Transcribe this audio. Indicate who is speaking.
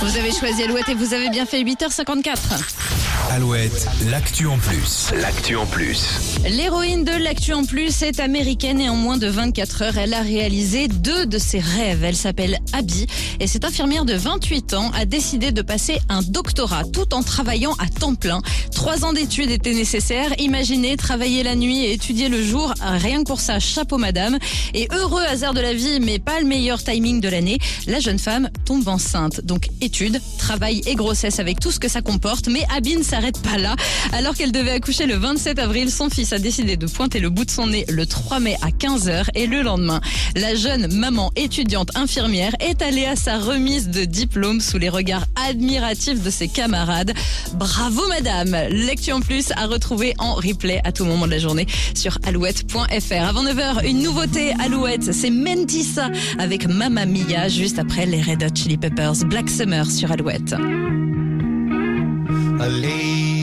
Speaker 1: Vous avez choisi Alouette et vous avez bien fait 8h54.
Speaker 2: Alouette, l'actu en plus.
Speaker 3: L'actu en plus.
Speaker 1: L'héroïne de l'actu en plus est américaine et en moins de 24 heures, elle a réalisé deux de ses rêves. Elle s'appelle Abby et cette infirmière de 28 ans a décidé de passer un doctorat tout en travaillant à temps plein. Trois ans d'études étaient nécessaires. Imaginez travailler la nuit et étudier le jour. Rien que pour ça, chapeau madame. Et heureux hasard de la vie, mais pas le meilleur timing de l'année, la jeune femme tombe enceinte. Donc études, travail et grossesse avec tout ce que ça comporte. Mais Abby ne s'arrête pas là. Alors qu'elle devait accoucher le 27 avril, son fils a décidé de pointer le bout de son nez le 3 mai à 15h et le lendemain, la jeune maman étudiante infirmière est allée à sa remise de diplôme sous les regards admiratifs de ses camarades. Bravo madame Lecture en plus à retrouver en replay à tout moment de la journée sur alouette.fr. Avant 9h, une nouveauté Alouette, c'est Mentissa avec Mamma Mia juste après les Red Hot Chili Peppers Black Summer sur Alouette.
Speaker 4: Malaysia.